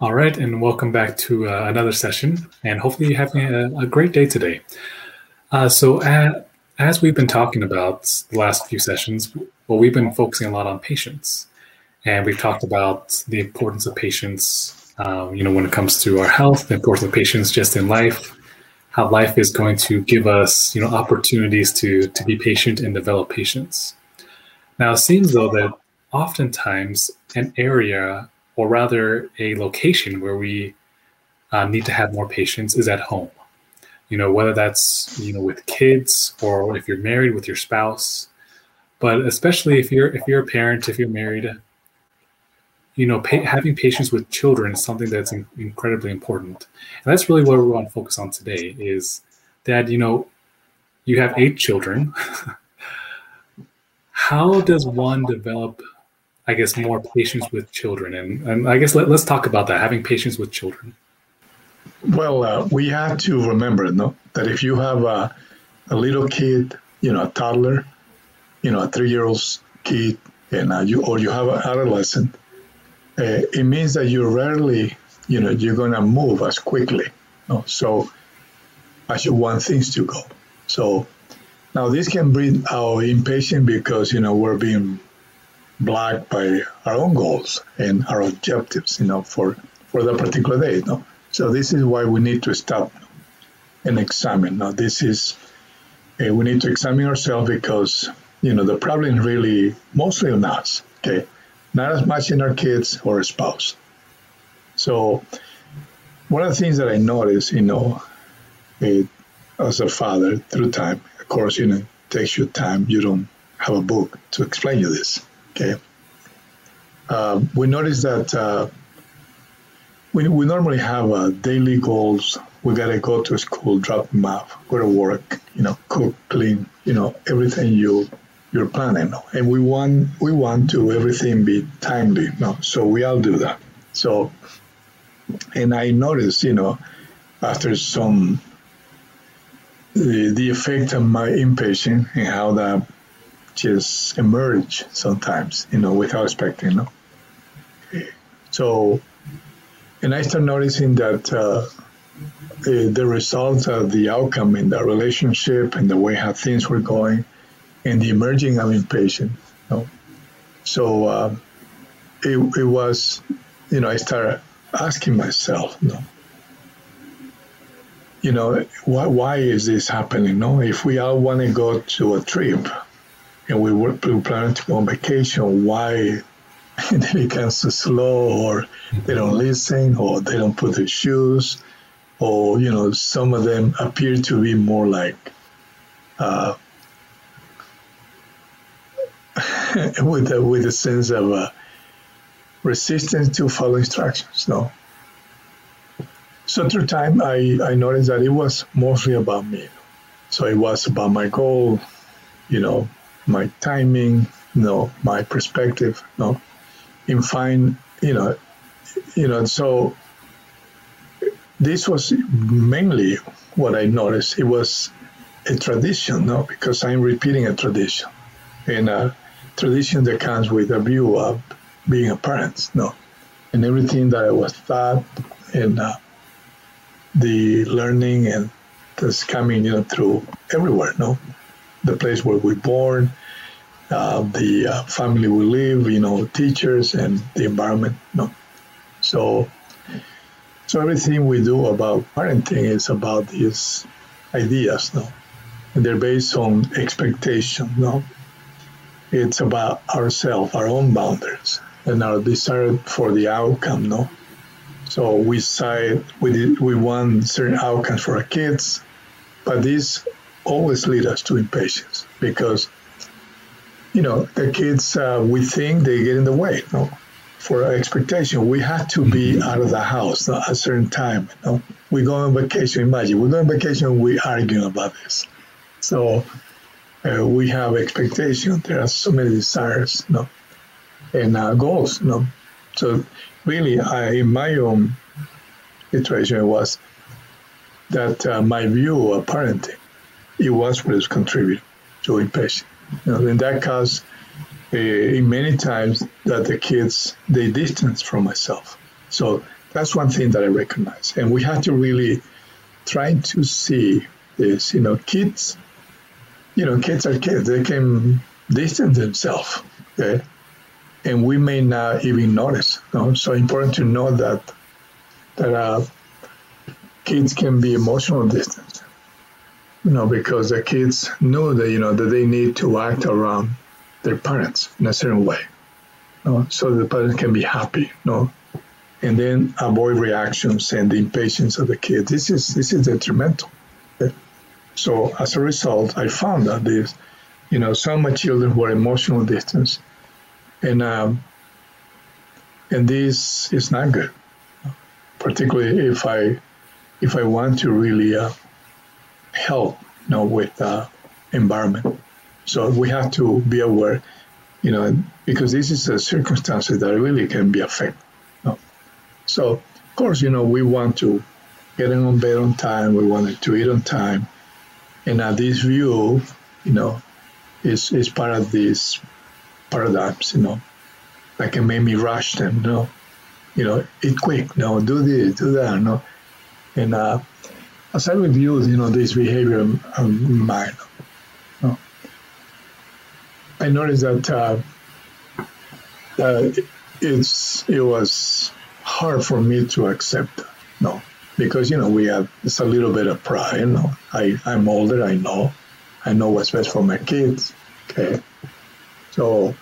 All right, and welcome back to uh, another session, and hopefully you're having a, a great day today. Uh, so, at, as we've been talking about the last few sessions, well, we've been focusing a lot on patience, and we've talked about the importance of patience. Um, you know, when it comes to our health, the importance of patience just in life, how life is going to give us, you know, opportunities to to be patient and develop patience. Now, it seems though that oftentimes an area or rather a location where we uh, need to have more patience is at home. You know whether that's you know with kids or if you're married with your spouse but especially if you're if you're a parent if you're married you know pa- having patience with children is something that's in- incredibly important. And that's really what we want to focus on today is that you know you have eight children. How does one develop I guess, more patience with children. And, and I guess let, us talk about that, having patience with children. Well, uh, we have to remember, no, that if you have a, a little kid, you know, a toddler, you know, a three-year-old kid, and uh, you or you have an adolescent, uh, it means that you rarely, you know, you're gonna move as quickly. No? So as you want things to go. So now this can bring our impatience because you know we're being blocked by our own goals and our objectives, you know, for, for that particular day. You know? So this is why we need to stop and examine. Now, this is, uh, we need to examine ourselves because, you know, the problem really mostly on us, okay? Not as much in our kids or our spouse. So one of the things that I noticed, you know, it, as a father through time, of course, you know, takes you time. You don't have a book to explain you this. Okay. Uh, we notice that uh, we, we normally have uh, daily goals. We got to go to school, drop them off, go to work, you know, cook, clean, you know, everything you you're planning. And we want we want to everything be timely. No, so we all do that. So, and I noticed, you know, after some the, the effect of my impatience and how that just emerge sometimes, you know, without expecting, you know. So, and I start noticing that uh, the, the results of the outcome in that relationship and the way how things were going and the emerging of impatience, you know. So uh, it, it was, you know, I started asking myself, you know, you know, why, why is this happening? You No, if we all want to go to a trip, and we were planning to go on vacation, why they become so slow or they don't listen or they don't put their shoes or, you know, some of them appear to be more like uh, with, a, with a sense of uh, resistance to follow instructions, no. So through time, I, I noticed that it was mostly about me. So it was about my goal, you know, my timing, know, my perspective, know, in fine, you know, you know, so this was mainly what I noticed. It was a tradition, no, because I'm repeating a tradition, and a tradition that comes with a view of being a parent, no, and everything that I was taught and uh, the learning and that's coming, you know, through everywhere, no, the place where we're born, uh, the uh, family we live, you know, teachers and the environment. No, so so everything we do about parenting is about these ideas. No, and they're based on expectation. No, it's about ourselves, our own boundaries, and our desire for the outcome. No. So we side we we want certain outcomes for our kids, but these always lead us to impatience because you know the kids uh, we think they get in the way you know, for our expectation. We have to be out of the house at a certain time you know? we go on vacation imagine we go on vacation we arguing about this. So uh, we have expectation. There are so many desires you know, and uh, goals you know. So really I, in my own situation was that uh, my view of parenting it was what is contributing to impatience. You know, and that caused uh, many times that the kids they distance from myself. So that's one thing that I recognize. And we have to really try to see this. You know, kids, you know, kids are kids. They can distance themselves. Okay. And we may not even notice. No? So important to know that that uh, kids can be emotional distant. You know, because the kids know that you know that they need to act around their parents in a certain way. You know? So the parents can be happy. You know? and then avoid reactions and the impatience of the kids. This is this is detrimental. So as a result, I found that this, you know, some of my children were emotional distance, and um, and this is not good. Particularly if I if I want to really uh, help, you know, with uh, environment. So we have to be aware, you know, because this is a circumstance that really can be affected. So, of course, you know, we want to get in on bed on time. We wanted to eat on time. And now this view, you know, is, is part of these paradigms, you know, that can make me rush them, you know, you know, eat quick, no, do this, do that, no. And uh, as I reviewed, you know, this behavior of mine, you know, I noticed that uh, uh, it's it was hard for me to accept. No, because you know we have it's a little bit of pride. You know, I I'm older. I know, I know what's best for my kids. Okay, so.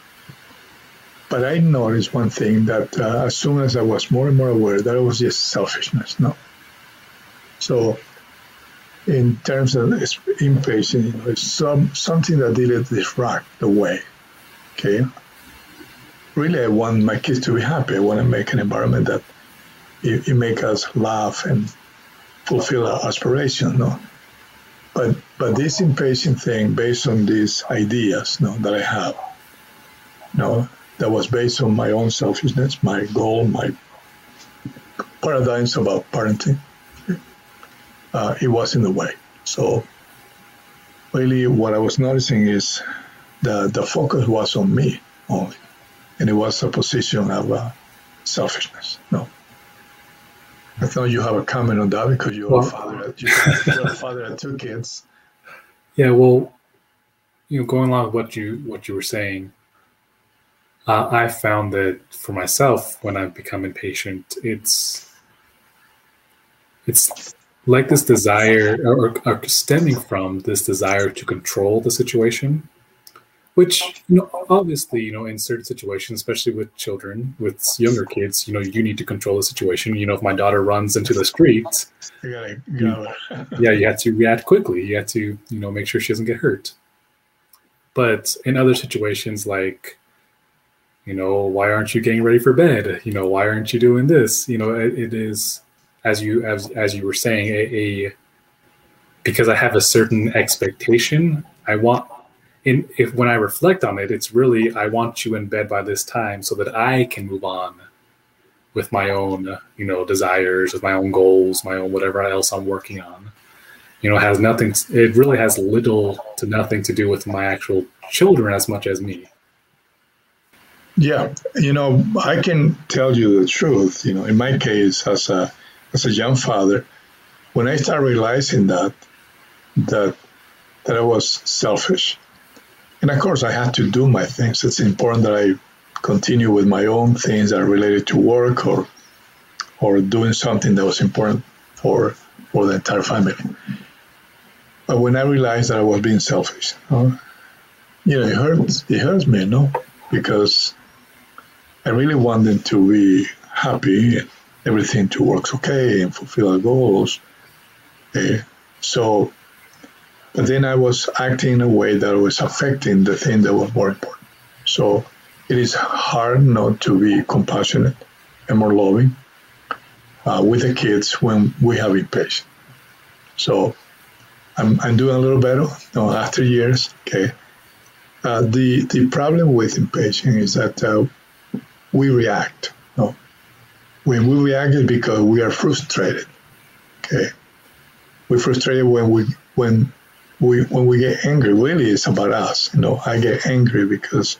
But I noticed one thing that uh, as soon as I was more and more aware that it was just selfishness. No. So, in terms of impatience, you know, it's some something that didn't disrupt the way. Okay, really I want my kids to be happy. I want to make an environment that it, it make us laugh and fulfill our aspirations. No? But but this impatient thing based on these ideas no, that I have, no, that was based on my own selfishness, my goal, my paradigms about parenting, uh, it was in the way. So really what I was noticing is the, the focus was on me only and it was a position of uh, selfishness. No. I thought you have a comment on that because you're, well, a, father, you're a father of two kids. Yeah, well, you know, going along with what you what you were saying, uh, I found that for myself, when I've become impatient, it's it's like this desire, or, or stemming from this desire to control the situation which you know obviously you know in certain situations especially with children with younger kids you know you need to control the situation. You know if my daughter runs into the street you gotta, you gotta. yeah you have to react quickly. You have to you know make sure she doesn't get hurt. But in other situations like you know why aren't you getting ready for bed? You know why aren't you doing this? You know it, it is as you as as you were saying a, a because i have a certain expectation i want in if when I reflect on it, it's really I want you in bed by this time so that I can move on with my own, you know, desires, with my own goals, my own whatever else I'm working on. You know, has nothing. It really has little to nothing to do with my actual children as much as me. Yeah, you know, I can tell you the truth. You know, in my case, as a as a young father, when I started realizing that that that I was selfish, and of course, I had to do my things. It's important that I continue with my own things that are related to work or or doing something that was important for for the entire family. But when I realized that I was being selfish, you know, it hurts. It hurts me, no, because I really want them to be happy and everything to work okay and fulfill our goals. Uh, so but then I was acting in a way that was affecting the thing that was more important. So it is hard not to be compassionate and more loving uh, with the kids when we have impatience. So I'm, I'm doing a little better no, after years. Okay. Uh, the the problem with impatience is that uh, we react. When we react is because we are frustrated. Okay, we're frustrated when we when we when we get angry, really it's about us. You know, I get angry because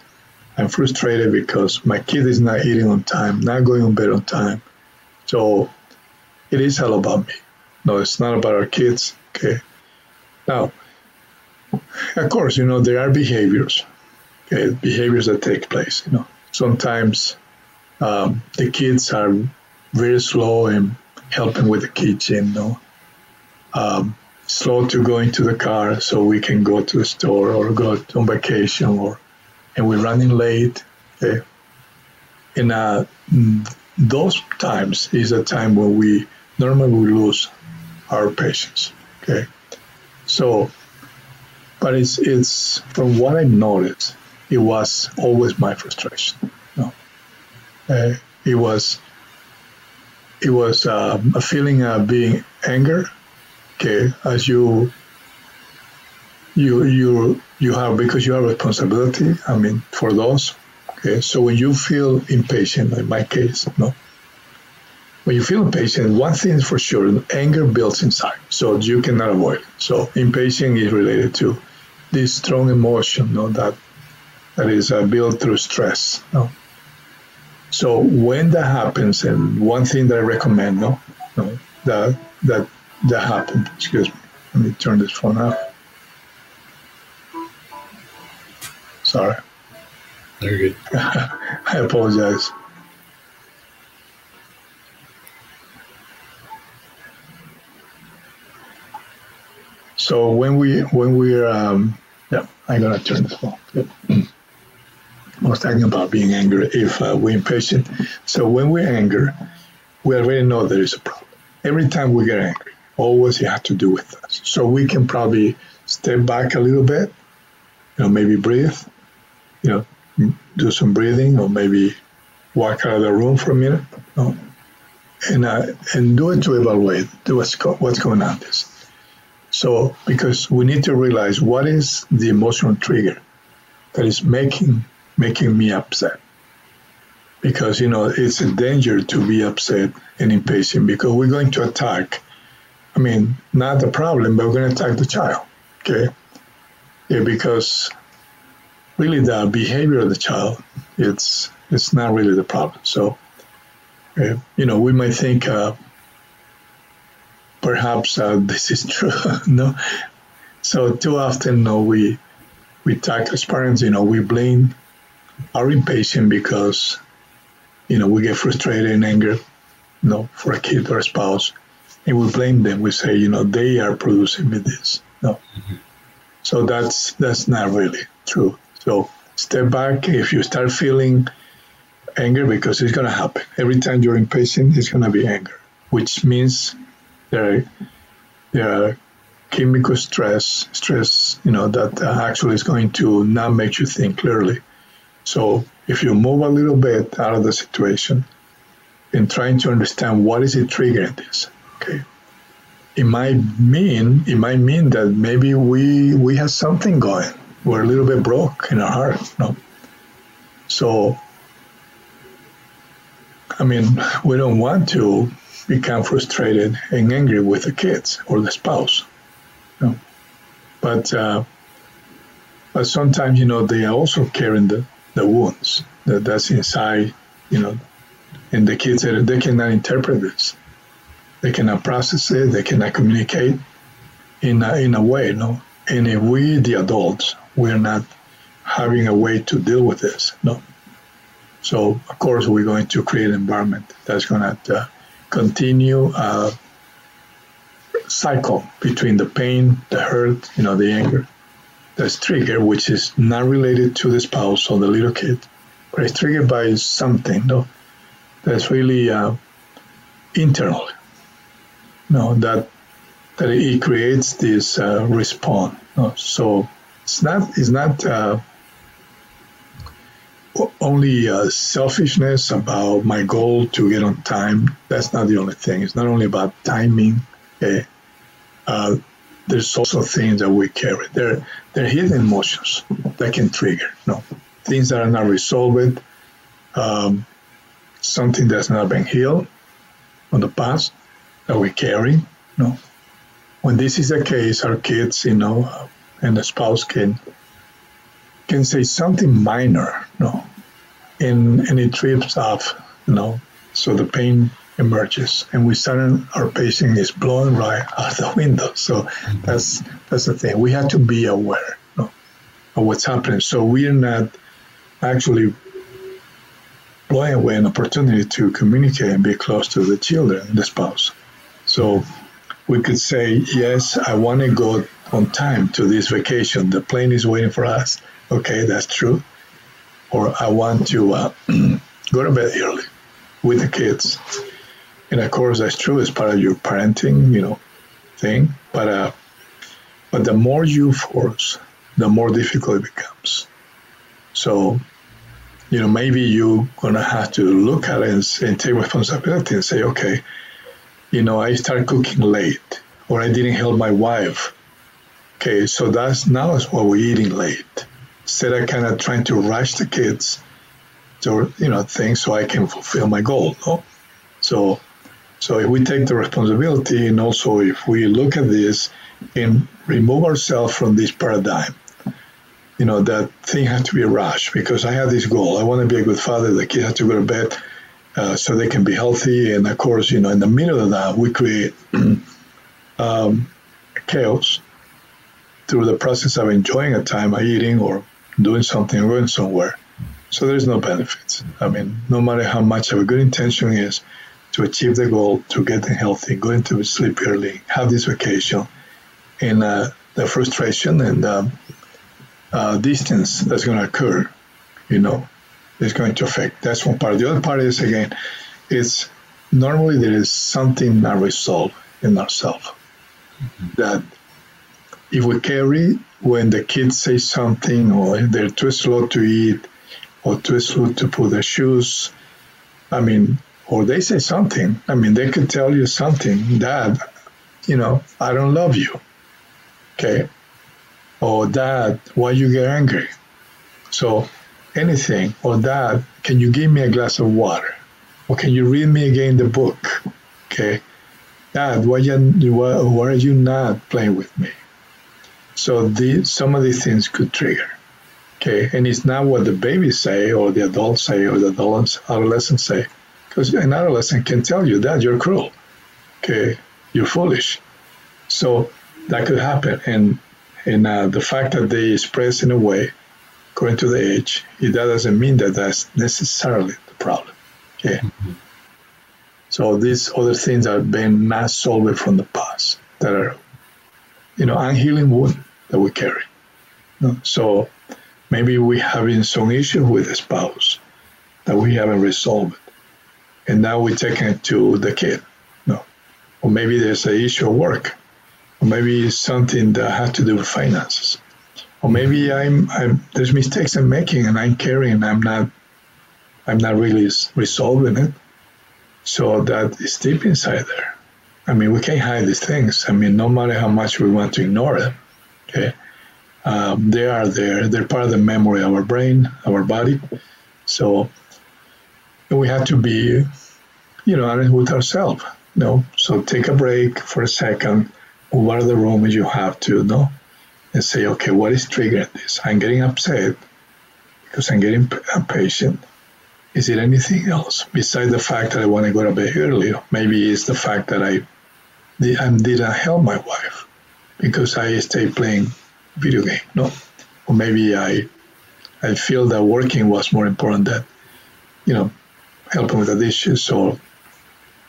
I'm frustrated because my kid is not eating on time, not going on bed on time, So it is all about me. No, it's not about our kids. Okay. Now, of course, you know, there are behaviors, okay, behaviors that take place. You know, sometimes um, the kids are very slow in helping with the kitchen, you know, um, slow to go into the car so we can go to the store or go on vacation or, and we're running late. Okay. And uh, those times is a time when we normally we lose our patience. Okay. So but it's it's from what I noticed, it was always my frustration. Uh, it was it was um, a feeling of being anger. Okay, as you you you you have because you have responsibility. I mean, for those. Okay, so when you feel impatient, in my case, no. When you feel impatient, one thing is for sure, anger builds inside, so you cannot avoid it. So impatience is related to this strong emotion no, that that is uh, built through stress. No? So when that happens, and one thing that I recommend, no, no that that that happened. Excuse me. Let me turn this phone off. Sorry. Very good. I apologize. So when we when we're um, yeah, I'm gonna turn this off. I was talking about being angry if uh, we're impatient. So when we're angry, we already know there is a problem. Every time we get angry, always it has to do with us. So we can probably step back a little bit, you know, maybe breathe, you know, do some breathing, or maybe walk out of the room for a minute, you know, and uh, and do it to evaluate do what's, go- what's going on. This so, because we need to realize what is the emotional trigger that is making making me upset. Because you know it's a danger to be upset and impatient because we're going to attack. I mean, not the problem, but we're going to attack the child. Okay, yeah, because really the behavior of the child it's it's not really the problem. So, uh, you know, we might think. Uh, perhaps uh, this is true. no, so too often, no, we we talk as parents. You know, we blame our impatient because you know we get frustrated and anger, you know, for a kid or a spouse, and we blame them. We say, you know, they are producing me this. No, mm-hmm. so that's that's not really true. So step back. If you start feeling anger, because it's going to happen every time you're impatient, it's going to be anger, which means there are, chemical stress, stress, you know, that actually is going to not make you think clearly. So if you move a little bit out of the situation and trying to understand what is it triggering this, okay, it might mean it might mean that maybe we we have something going. We're a little bit broke in our heart, no. So I mean, we don't want to become frustrated and angry with the kids or the spouse. You know? But uh, but sometimes you know they are also carrying the, the wounds that that's inside, you know, and the kids that they cannot interpret this, they cannot process it, they cannot communicate in a, in a way, know. And if we, the adults, we're not having a way to deal with this, no. So of course we're going to create an environment that's going to uh, continue a cycle between the pain, the hurt, you know, the anger, that's triggered, which is not related to the spouse or the little kid, but it's triggered by something, no, that's really uh, internal. no, that that it creates this uh, response. No? So it's not it's not uh, only uh, selfishness about my goal to get on time. That's not the only thing. It's not only about timing. Okay? Uh, there's also things that we carry. They're, they're hidden emotions that can trigger. no, things that are not resolved, um, something that's not been healed from the past that we carry. no, when this is the case, our kids, you know, and the spouse can can say something minor, no, and and it trips off, you know, So the pain emerges, and we suddenly our patient is blown right out the window. So mm-hmm. that's that's the thing. We have to be aware you know, of what's happening. So we're not actually blowing away an opportunity to communicate and be close to the children, the spouse. So we could say, yes, I want to go on time to this vacation. The plane is waiting for us. Okay, that's true. Or I want to uh, go to bed early with the kids. And of course, that's true. It's part of your parenting, you know, thing. But uh, but the more you force, the more difficult it becomes. So, you know, maybe you're gonna have to look at it and, and take responsibility and say, okay, you know, I started cooking late, or I didn't help my wife. Okay, so that's now is what we're eating late. Instead of kind of trying to rush the kids to, you know, things so I can fulfill my goal. No? So, so if we take the responsibility and also if we look at this and remove ourselves from this paradigm, you know, that thing has to be a rush because I have this goal. I want to be a good father. The kid has to go to bed uh, so they can be healthy. And of course, you know, in the middle of that, we create um, chaos through the process of enjoying a time by eating or doing something or going somewhere. So there's no benefits. I mean, no matter how much of a good intention is to achieve the goal, to get healthy, going to sleep early, have this vacation, and uh, the frustration and um, uh, distance that's going to occur, you know, is going to affect. That's one part. The other part is again, it's normally there is something not resolved in ourselves mm-hmm. that if we carry when the kids say something or they're too slow to eat or too slow to put their shoes, I mean, or they say something. I mean, they could tell you something, Dad, you know, I don't love you. Okay. Or Dad, why you get angry? So anything, or Dad, can you give me a glass of water? Or can you read me again the book? Okay. Dad, why, you, why, why are you not playing with me? So the, some of these things could trigger. Okay. And it's not what the babies say or the adults say or the adolescents, adolescents say. Because an adolescent can tell you that you're cruel. Okay. You're foolish. So that could happen. And, and uh, the fact that they express in a way according to the age, that doesn't mean that that's necessarily the problem. Okay. Mm-hmm. So these other things are being not solved from the past that are, you know, unhealing wound that we carry. So maybe we having some issue with the spouse that we haven't resolved, and now we're taking it to the kid. No, or maybe there's an issue at work, or maybe it's something that has to do with finances or maybe I'm, I'm there's mistakes I'm making and I'm carrying I'm not I'm not really resolving it. So that is deep inside there. I mean, we can't hide these things. I mean, no matter how much we want to ignore them, okay, um, they are there. They're part of the memory of our brain, our body. So we have to be, you know, honest with ourselves. You know, so take a break for a second. Out of the room as you have to. You know, and say, okay, what is triggering this? I'm getting upset because I'm getting impatient. Is it anything else besides the fact that I want to go to bed early? Maybe it's the fact that I, I didn't help my wife because I stay playing video game. No, or maybe I, I feel that working was more important than, you know, helping with the dishes or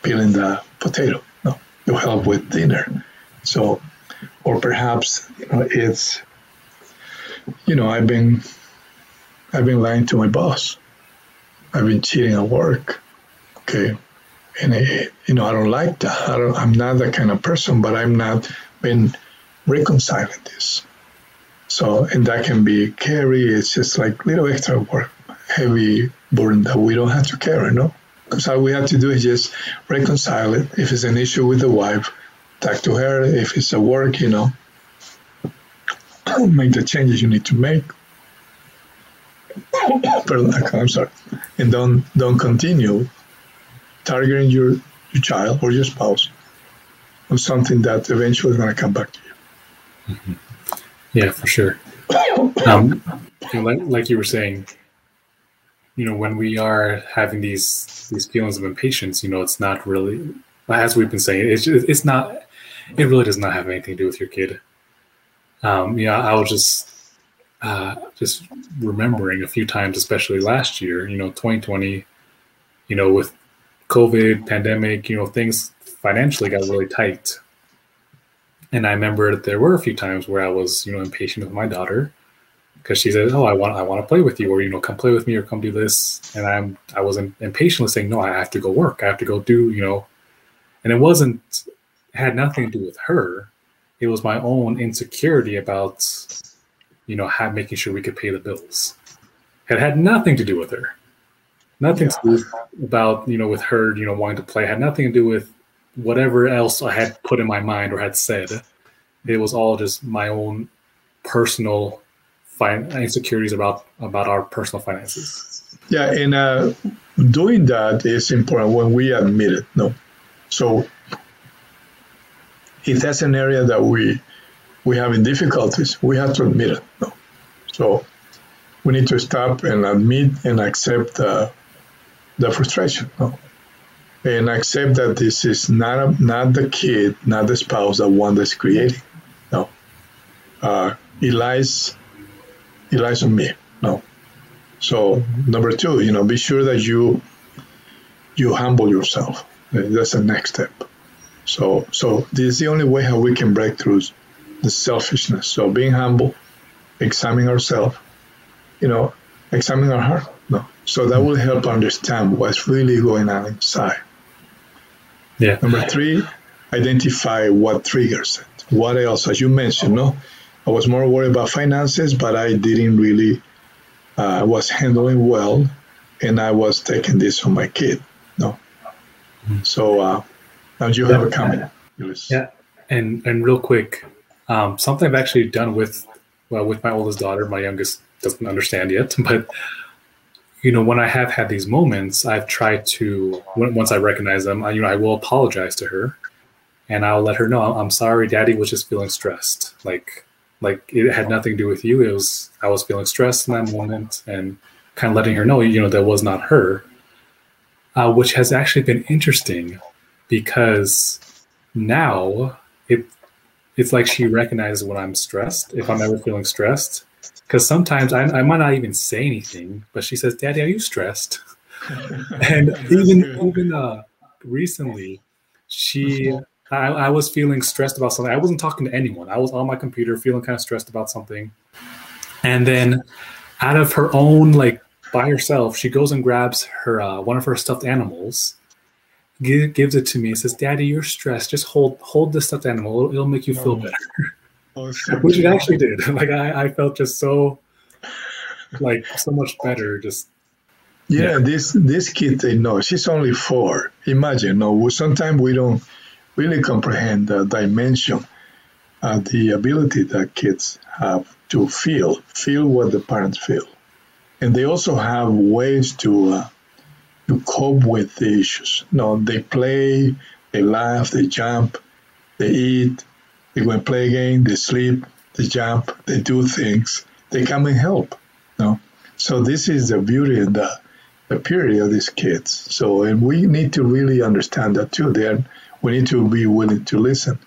peeling the potato. No, to help with dinner. So or perhaps you know, it's you know I've been I've been lying to my boss. I've been cheating at work. Okay, and it, you know I don't like that. I don't, I'm not that kind of person, but I'm not been reconciling this. So and that can be carry. It's just like little extra work, heavy burden that we don't have to carry. No, because all we have to do is just reconcile it. If it's an issue with the wife, talk to her if it's a work, you know, make the changes you need to make. Pardon, I'm sorry, and don't don't continue targeting your your child or your spouse on something that eventually is going to come back to you. Mm-hmm. Yeah, for sure. Um, like, like you were saying, you know, when we are having these these feelings of impatience, you know, it's not really, as we've been saying, it's just, it's not, it really does not have anything to do with your kid. Um, yeah, I was just uh, just remembering a few times, especially last year, you know, 2020, you know, with COVID, pandemic, you know, things financially got really tight. And I remember that there were a few times where I was, you know, impatient with my daughter because she said, "Oh, I want, I want to play with you," or you know, "Come play with me," or "Come do this," and I'm, I was impatiently saying, "No, I have to go work. I have to go do," you know, and it wasn't, had nothing to do with her. It was my own insecurity about, you know, how, making sure we could pay the bills. It had nothing to do with her. Nothing yeah. to do about you know with her you know wanting to play. It had nothing to do with whatever else I had put in my mind or had said. It was all just my own personal fin- insecurities about about our personal finances. Yeah, and uh, doing that is important when we admit it. No, so if that's an area that we we have in difficulties, we have to admit it. No, so we need to stop and admit and accept uh, the frustration. No? and accept that this is not a, not the kid, not the spouse, the one that's creating. No, uh, it lies it lies on me. No. So number two, you know, be sure that you you humble yourself. That's the next step. So so this is the only way how we can break through the selfishness. So being humble, examining ourselves, you know, examining our heart. No. So that will help understand what's really going on inside. Yeah. Number three, identify what triggers it. What else, as you mentioned, no? I was more worried about finances, but I didn't really uh, was handling well, and I was taking this from my kid. No, mm-hmm. so uh, now you have a comment. Yeah, and and real quick, um, something I've actually done with well with my oldest daughter. My youngest doesn't understand yet, but you know when I have had these moments, I've tried to once I recognize them, I, you know I will apologize to her, and I'll let her know I'm sorry, Daddy was just feeling stressed. Like like it had nothing to do with you. It was I was feeling stressed in that moment and kind of letting her know, you know, that was not her. Uh, which has actually been interesting because now it it's like she recognizes when I'm stressed, if I'm ever feeling stressed. Because sometimes I, I might not even say anything, but she says, "Daddy, are you stressed?" and even even uh, recently, she I, I was feeling stressed about something. I wasn't talking to anyone. I was on my computer feeling kind of stressed about something. And then out of her own, like by herself, she goes and grabs her uh, one of her stuffed animals, gives it to me, and says, "Daddy, you're stressed. Just hold hold this stuffed animal. It'll, it'll make you feel oh. better." Oh, Which it actually did. Like I, I felt just so like so much better. Just yeah, yeah. this this kid, you know, she's only four. Imagine, no, sometimes we don't really comprehend the dimension, uh, the ability that kids have to feel, feel what the parents feel. And they also have ways to uh, to cope with the issues. You know, they play, they laugh, they jump, they eat, they go and play again, they sleep, they jump, they do things, they come and help. You know? So this is the beauty and the, the purity of these kids. So and we need to really understand that too. They're we need to be willing to listen.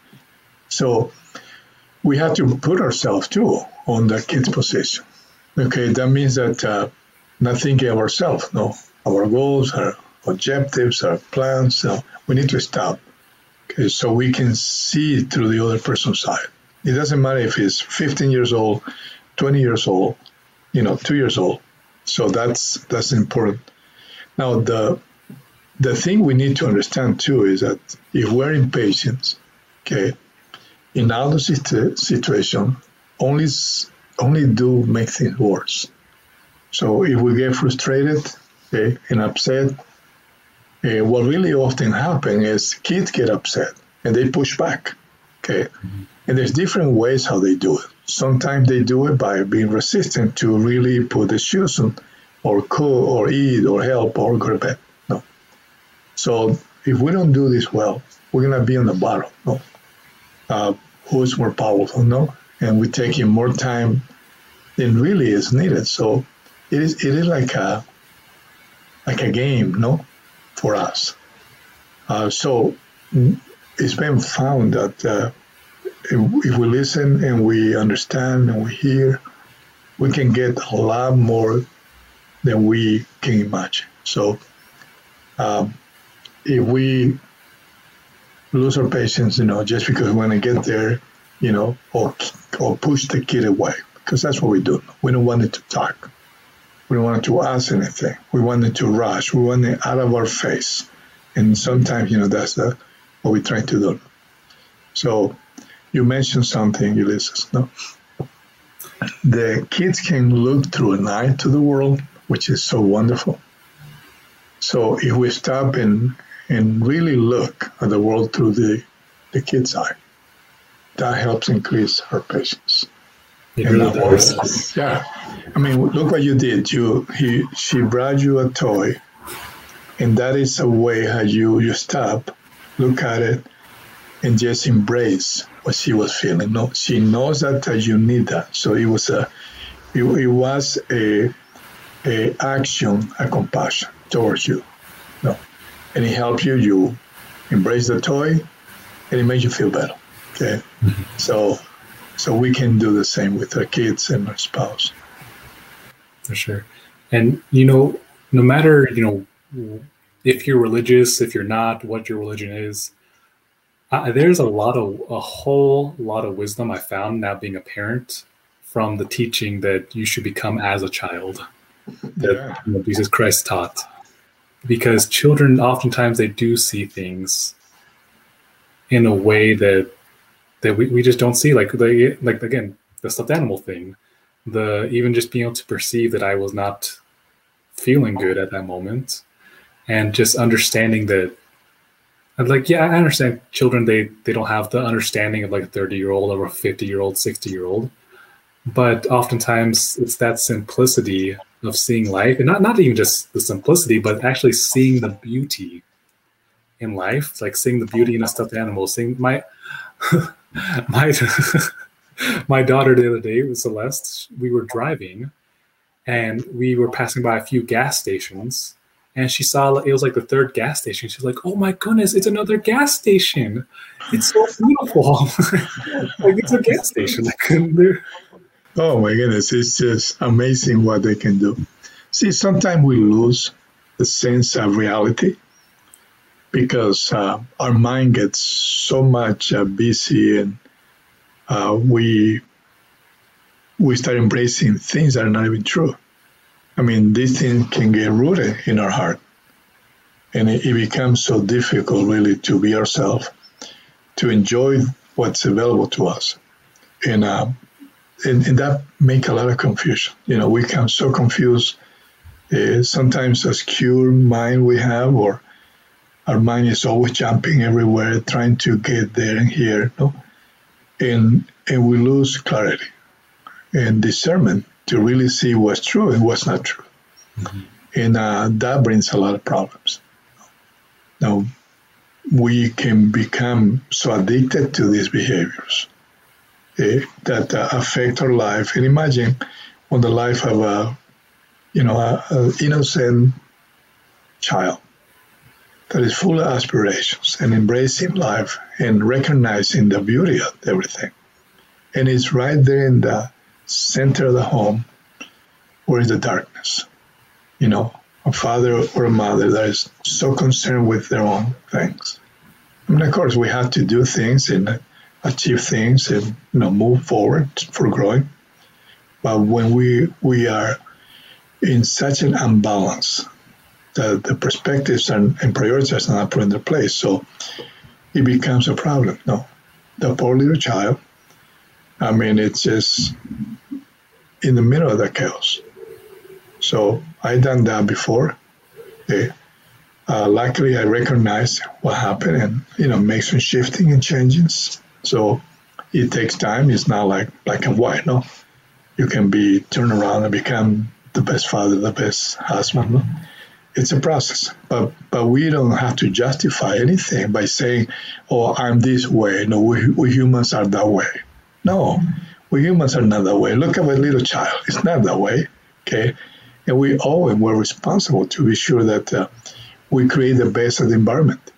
So we have to put ourselves too on the kid's position. Okay, that means that uh, not thinking of ourselves, no, our goals, our objectives, our plans. So we need to stop. Okay, so we can see through the other person's side. It doesn't matter if he's 15 years old, 20 years old, you know, two years old. So that's that's important. Now the the thing we need to understand too is that if we're impatient, okay, in other situation, only only do make things worse. So if we get frustrated okay, and upset, uh, what really often happens is kids get upset and they push back. Okay, mm-hmm. and there's different ways how they do it. Sometimes they do it by being resistant to really put the shoes on, or cook, or eat, or help, or go to bed. So if we don't do this well, we're gonna be on the bottom. No? Uh, who's more powerful? No, and we're taking more time than really is needed. So it is it is like a like a game, no, for us. Uh, so it's been found that uh, if, if we listen and we understand and we hear, we can get a lot more than we can imagine. So um, if we lose our patience, you know, just because we want to get there, you know, or or push the kid away, because that's what we do. We don't want it to talk. We don't want it to ask anything. We want it to rush. We want it out of our face. And sometimes, you know, that's what we're trying to do. So you mentioned something, Ulysses. No, the kids can look through an eye to the world, which is so wonderful. So if we stop and and really look at the world through the the kid's eye, that helps increase her patience. It really does. Yeah, I mean, look what you did. You he she brought you a toy, and that is a way how you you stop, look at it, and just embrace what she was feeling. No, she knows that, that you need that. So it was a it, it was a a action, a compassion towards you. And it helped you. You embrace the toy, and it made you feel better. Okay, mm-hmm. so so we can do the same with our kids and our spouse. For sure. And, you know, no matter, you know, if you're religious, if you're not, what your religion is, uh, there's a lot of, a whole lot of wisdom I found now being a parent from the teaching that you should become as a child that yeah. you know, Jesus Christ taught. Because children, oftentimes, they do see things in a way that that we, we just don't see. Like the like again the stuffed animal thing the even just being able to perceive that i was not feeling good at that moment and just understanding that i'm like yeah i understand children they they don't have the understanding of like a 30 year old or a 50 year old 60 year old but oftentimes it's that simplicity of seeing life and not not even just the simplicity but actually seeing the beauty in life it's like seeing the beauty in a stuffed animal seeing my my my daughter the other day with Celeste, we were driving and we were passing by a few gas stations and she saw it was like the third gas station. She's like, "Oh my goodness, it's another gas station! It's so beautiful! like it's a gas station." Oh my goodness, it's just amazing what they can do. See, sometimes we lose the sense of reality because uh, our mind gets so much uh, busy and uh, we we start embracing things that are not even true. I mean, these things can get rooted in our heart, and it, it becomes so difficult, really, to be ourselves, to enjoy what's available to us, and uh, and, and, that make a lot of confusion. You know, we become so confused. Uh, sometimes a skewed mind we have, or our mind is always jumping everywhere, trying to get there and here, no? and and we lose clarity and discernment to really see what's true and what's not true, mm-hmm. and uh, that brings a lot of problems. Now, we can become so addicted to these behaviors that uh, affect our life. And imagine on the life of a, you know, an innocent child that is full of aspirations and embracing life and recognizing the beauty of everything. And it's right there in the center of the home where is the darkness. You know, a father or a mother that is so concerned with their own things. I mean, of course, we have to do things and achieve things and you know move forward for growing. But when we we are in such an imbalance the, the perspectives and, and priorities are not put in their place. So it becomes a problem. No, the poor little child, I mean, it's just in the middle of the chaos. So I done that before. Okay. Uh, luckily, I recognized what happened and you know make some shifting and changes. So it takes time. It's not like black and white. No, you can be turned around and become the best father, the best husband. No? it's a process, but but we don't have to justify anything by saying, "Oh, I'm this way." No, we, we humans are that way. No, we humans are not that way. Look at a little child; it's not that way. Okay, and we owe and we're responsible to be sure that uh, we create the best of the environment.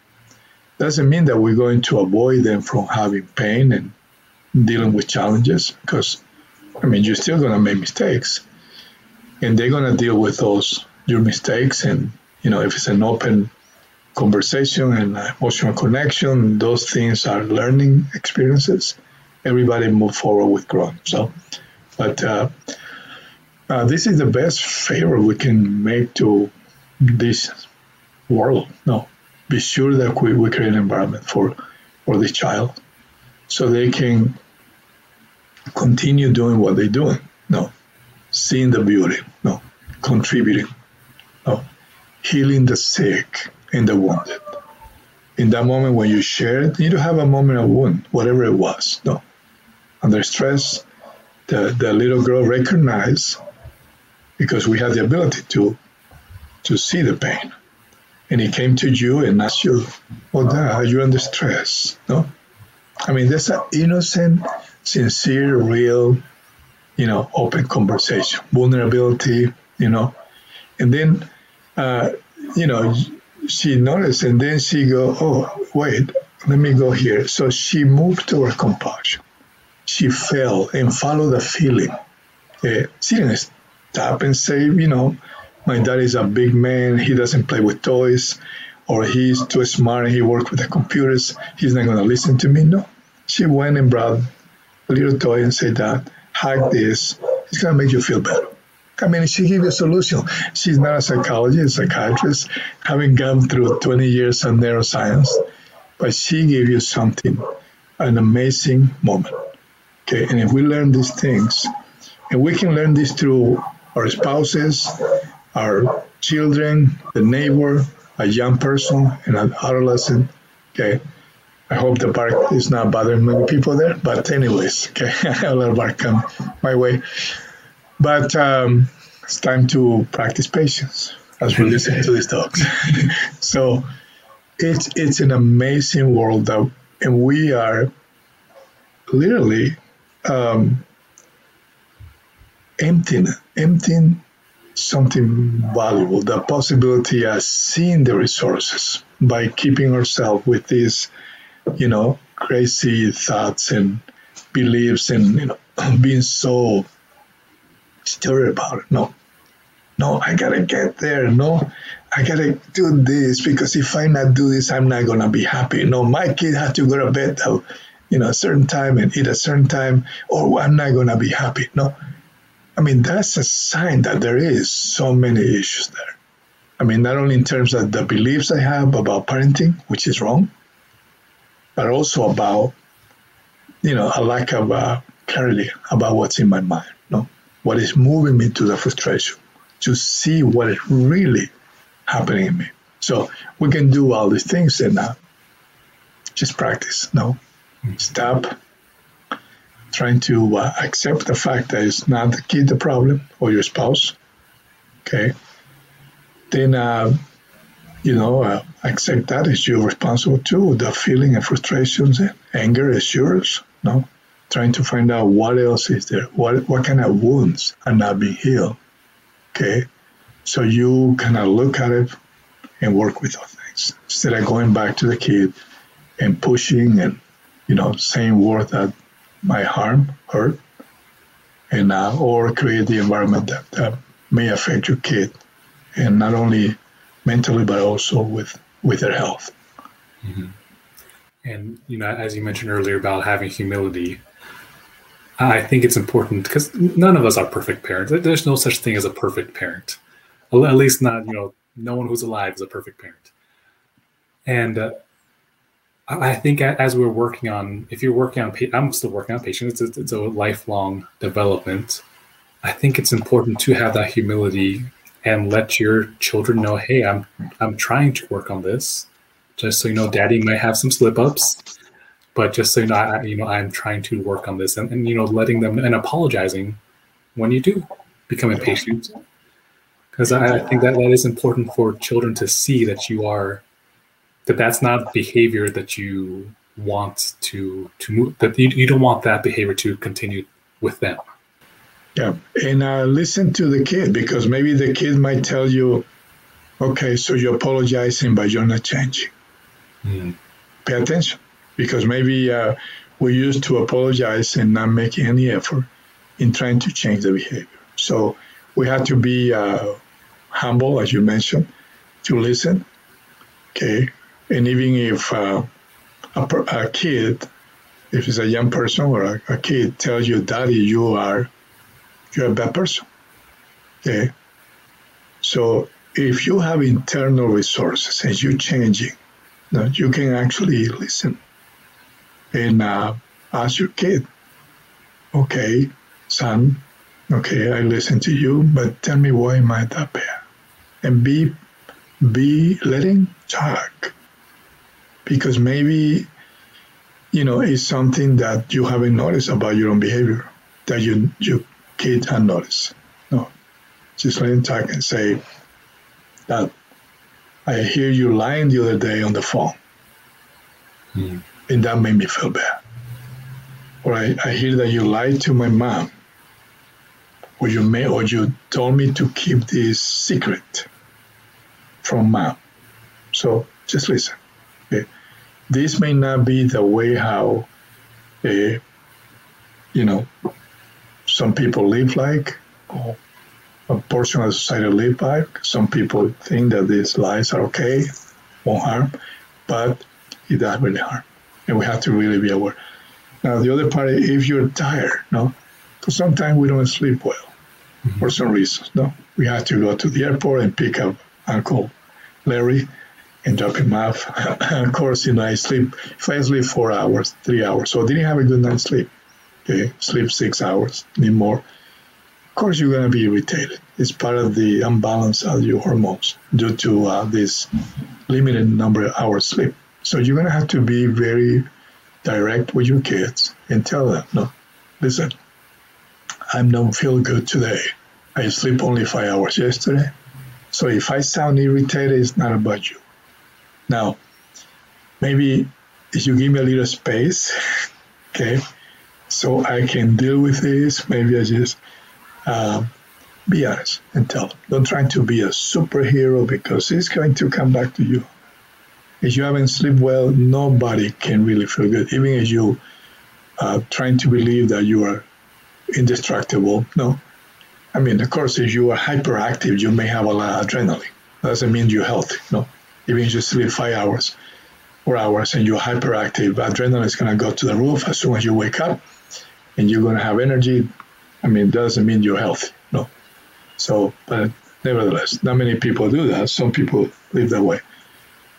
Doesn't mean that we're going to avoid them from having pain and dealing with challenges, because I mean you're still going to make mistakes, and they're going to deal with those your mistakes. And you know if it's an open conversation and emotional connection, those things are learning experiences. Everybody move forward with growth. So, but uh, uh, this is the best favor we can make to this world. No, be sure that we, we create an environment for for this child, so they can continue doing what they're doing. No, seeing the beauty. No, contributing. No, healing the sick and the wounded. In that moment when you share it, you don't have a moment of wound, whatever it was. No, under stress, the, the little girl recognized because we have the ability to to see the pain. And he came to you and asked you, "Well, Dad, are you under stress?" No, I mean that's an innocent, sincere, real, you know, open conversation, vulnerability, you know, and then, uh, you know, she noticed, and then she go, "Oh, wait, let me go here." So she moved to her compassion she fell and followed the feeling. Uh, she didn't stop and say, you know, my dad is a big man, he doesn't play with toys, or he's too smart and he works with the computers, he's not going to listen to me. No. She went and brought a little toy and said, Dad, hug this, it's going to make you feel better. I mean, she gave you a solution. She's not a psychologist, a psychiatrist, having gone through 20 years of neuroscience, but she gave you something, an amazing moment. Okay, and if we learn these things, and we can learn this through our spouses, our children, the neighbor, a young person, and an adolescent. Okay, I hope the bark is not bothering many people there, but anyways, okay, a little bark come my way. But um, it's time to practice patience as we listen to these talks. so it's it's an amazing world that, and we are literally um, emptying, emptying something valuable, the possibility of seeing the resources by keeping ourselves with these, you know, crazy thoughts and beliefs and, you know, being so stirred about it. No, no, I gotta get there. No, I gotta do this because if I not do this, I'm not gonna be happy. No, my kid has to go to bed you know, a certain time and eat a certain time, or I'm not to be happy. No, I mean, that's a sign that there is so many issues there. I mean, not only in terms of the beliefs I have about parenting, which is wrong, but also about, you know, a lack of uh, clarity about what's in my mind, no? What is moving me to the frustration, to see what is really happening in me. So we can do all these things and uh, just practice, no? stop trying to uh, accept the fact that it's not the kid the problem or your spouse. Okay. Then, uh, you know, uh, accept that as you're responsible too. The feeling and frustrations and anger is yours. No, trying to find out what else is there. What what kind of wounds are not being healed. Okay, so you kind of look at it and work with those things instead of going back to the kid and pushing and you know, saying words that might harm, hurt, and uh, or create the environment that, that may affect your kid, and not only mentally but also with with their health. Mm-hmm. And you know, as you mentioned earlier about having humility, I think it's important because none of us are perfect parents. There's no such thing as a perfect parent, at least not you know, no one who's alive is a perfect parent. And uh, I think as we're working on, if you're working on, I'm still working on patience. It's a, it's a lifelong development. I think it's important to have that humility and let your children know, hey, I'm I'm trying to work on this. Just so you know, Daddy might have some slip ups, but just so you know, I, you know, I'm trying to work on this, and, and you know, letting them and apologizing when you do become impatient, because I, I think that that is important for children to see that you are that that's not behavior that you want to to move that you, you don't want that behavior to continue with them Yeah, and uh, listen to the kid because maybe the kid might tell you, okay, so you're apologizing, but you're not changing. Mm. Pay attention because maybe uh, we used to apologize and not make any effort in trying to change the behavior. So we have to be uh, humble, as you mentioned, to listen. Okay, and even if uh, a, a, kid, if it's a young person or a, a kid, tells you, "Daddy, you are you're a bad person. Okay. So if you have internal resources and you're changing, you, know, you can actually listen and uh, ask your kid, okay, son, okay, I listen to you, but tell me why am I that bad? And be be letting talk. Because maybe, you know, it's something that you haven't noticed about your own behavior that you you kid unnoticed. No, just let him talk and say that I hear you lying the other day on the phone. Mm. And that made me feel bad. Or I, I hear that you lied to my mom. Or you may or you told me to keep this secret from mom. So just listen. This may not be the way how uh, you know some people live like, or a portion of society live by. Some people think that these lies are okay, won't harm, but it does really harm. And we have to really be aware. Now, the other part, if you're tired, no, because sometimes we don't sleep well mm-hmm. for some reasons, no. We have to go to the airport and pick up Uncle Larry and drop him off. of course, you know, I sleep, if I sleep four hours, three hours, so I didn't have a good night's sleep okay, sleep six hours, need more. Of course, you're going to be irritated. It's part of the imbalance of your hormones due to uh, this limited number of hours sleep. So you're going to have to be very direct with your kids and tell them, no, listen, I don't feel good today. I sleep only five hours yesterday. So if I sound irritated, it's not about you. Now, maybe if you give me a little space, okay, so I can deal with this. Maybe I just um, be honest and tell them. Don't try to be a superhero because it's going to come back to you. If you haven't slept well, nobody can really feel good. Even if you uh, trying to believe that you are indestructible, no. I mean, of course, if you are hyperactive, you may have a lot of adrenaline. Doesn't mean you're healthy, no. Even you sleep five hours, four hours, and you're hyperactive, adrenaline is going to go to the roof as soon as you wake up and you're going to have energy. I mean, it doesn't mean you're healthy, no. So, but nevertheless, not many people do that. Some people live that way.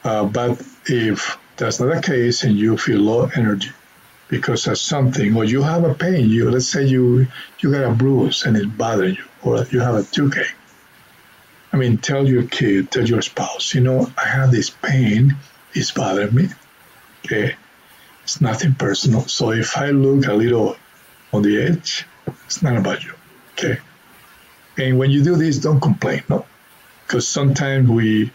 Uh, but if that's not the case and you feel low energy because of something, or you have a pain, you let's say you you got a bruise and it's bothering you, or you have a toothache. I mean, tell your kid, tell your spouse, you know, I have this pain, it's bothering me. Okay, it's nothing personal. So if I look a little on the edge. It's not about you. Okay. And when you do this, don't complain, no. Because sometimes we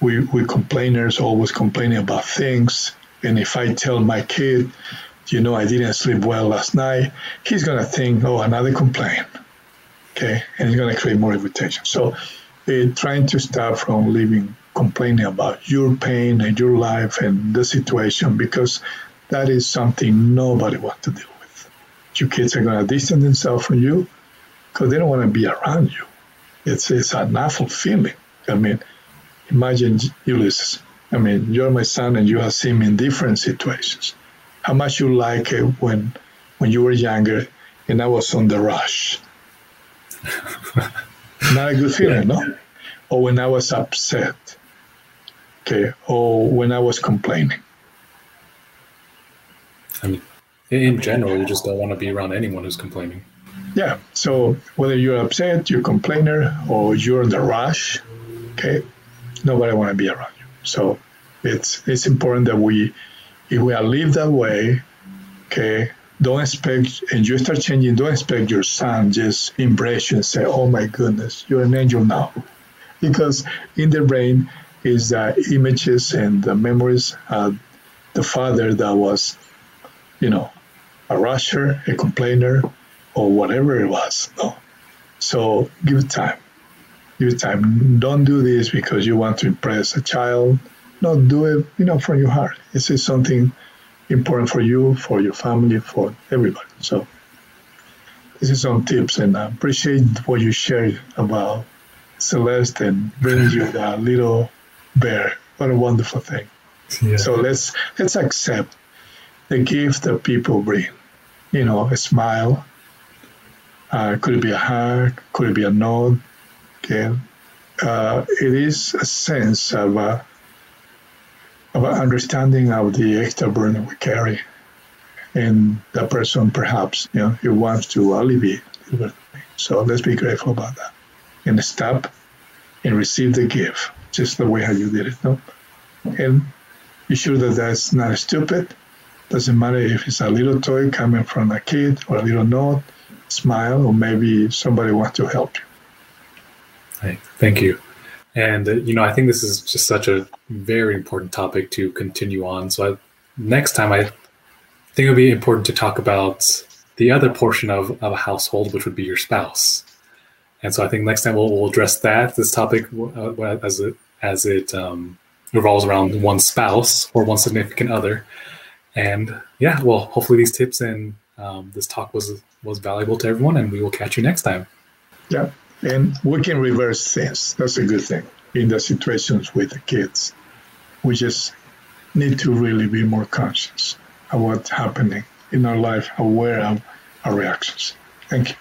we we complainers always complaining about things. And if I tell my kid, you know, I didn't sleep well last night, he's gonna think, oh, another complaint. Okay, and he's gonna create more irritation. So uh, trying to stop from living complaining about your pain and your life and the situation because that is something nobody wants to deal with. your kids are going to distance themselves from you because they don't want to be around you. It's, it's an awful feeling. I mean, imagine Ulysses. I mean, you're my son and you have seen me in different situations. How much you like it when when you were younger and I was on the rush. Not a good feeling, no? Or when I was upset. Okay. Or when I was complaining. I mean, in general, you just don't want to be around anyone who's complaining. Yeah. So whether you're upset, you're a complainer, or you're in the rush, okay, nobody want to be around you. So it's it's important that we, if we are live that way, okay, don't expect, and you start changing, don't expect your son just and say, oh my goodness, you're an angel now. Because in the brain is the images and the memories of the father that was, you know, a rusher, a complainer, or whatever it was. No, So give it time. Give it time. Don't do this because you want to impress a child. No, do it, you know, from your heart. This is something important for you, for your family, for everybody. So this is some tips, and I appreciate what you shared about Celeste and bringing you that little bear. What a wonderful thing. Yeah. So let's let's accept the gift that people bring. You know, a smile. Uh, could it be a hug? Could it be a nod? Okay. Uh, it is a sense of a, of understanding of the extra burden we carry, and the person perhaps you know he wants to alleviate. So let's be grateful about that, and stop and receive the gift just the way how you did it. No? And be sure that that's not stupid. Doesn't matter if it's a little toy coming from a kid or a little note, smile, or maybe somebody wants to help you. Thank you. And, uh, you know, I think this is just such a very important topic to continue on. So I, next time, I think it would be important to talk about the other portion of, of a household, which would be your spouse. And so I think next time we'll, we'll address that, this topic, uh, as it, as it um, revolves around one spouse or one significant other. And yeah, well, hopefully these tips and um, this talk was was valuable to everyone, and we will catch you next time. Yeah, and we can reverse things. That's a good thing in the situations with the kids. We just need to really be more conscious of what's happening in our life, aware of our reactions. Thank you.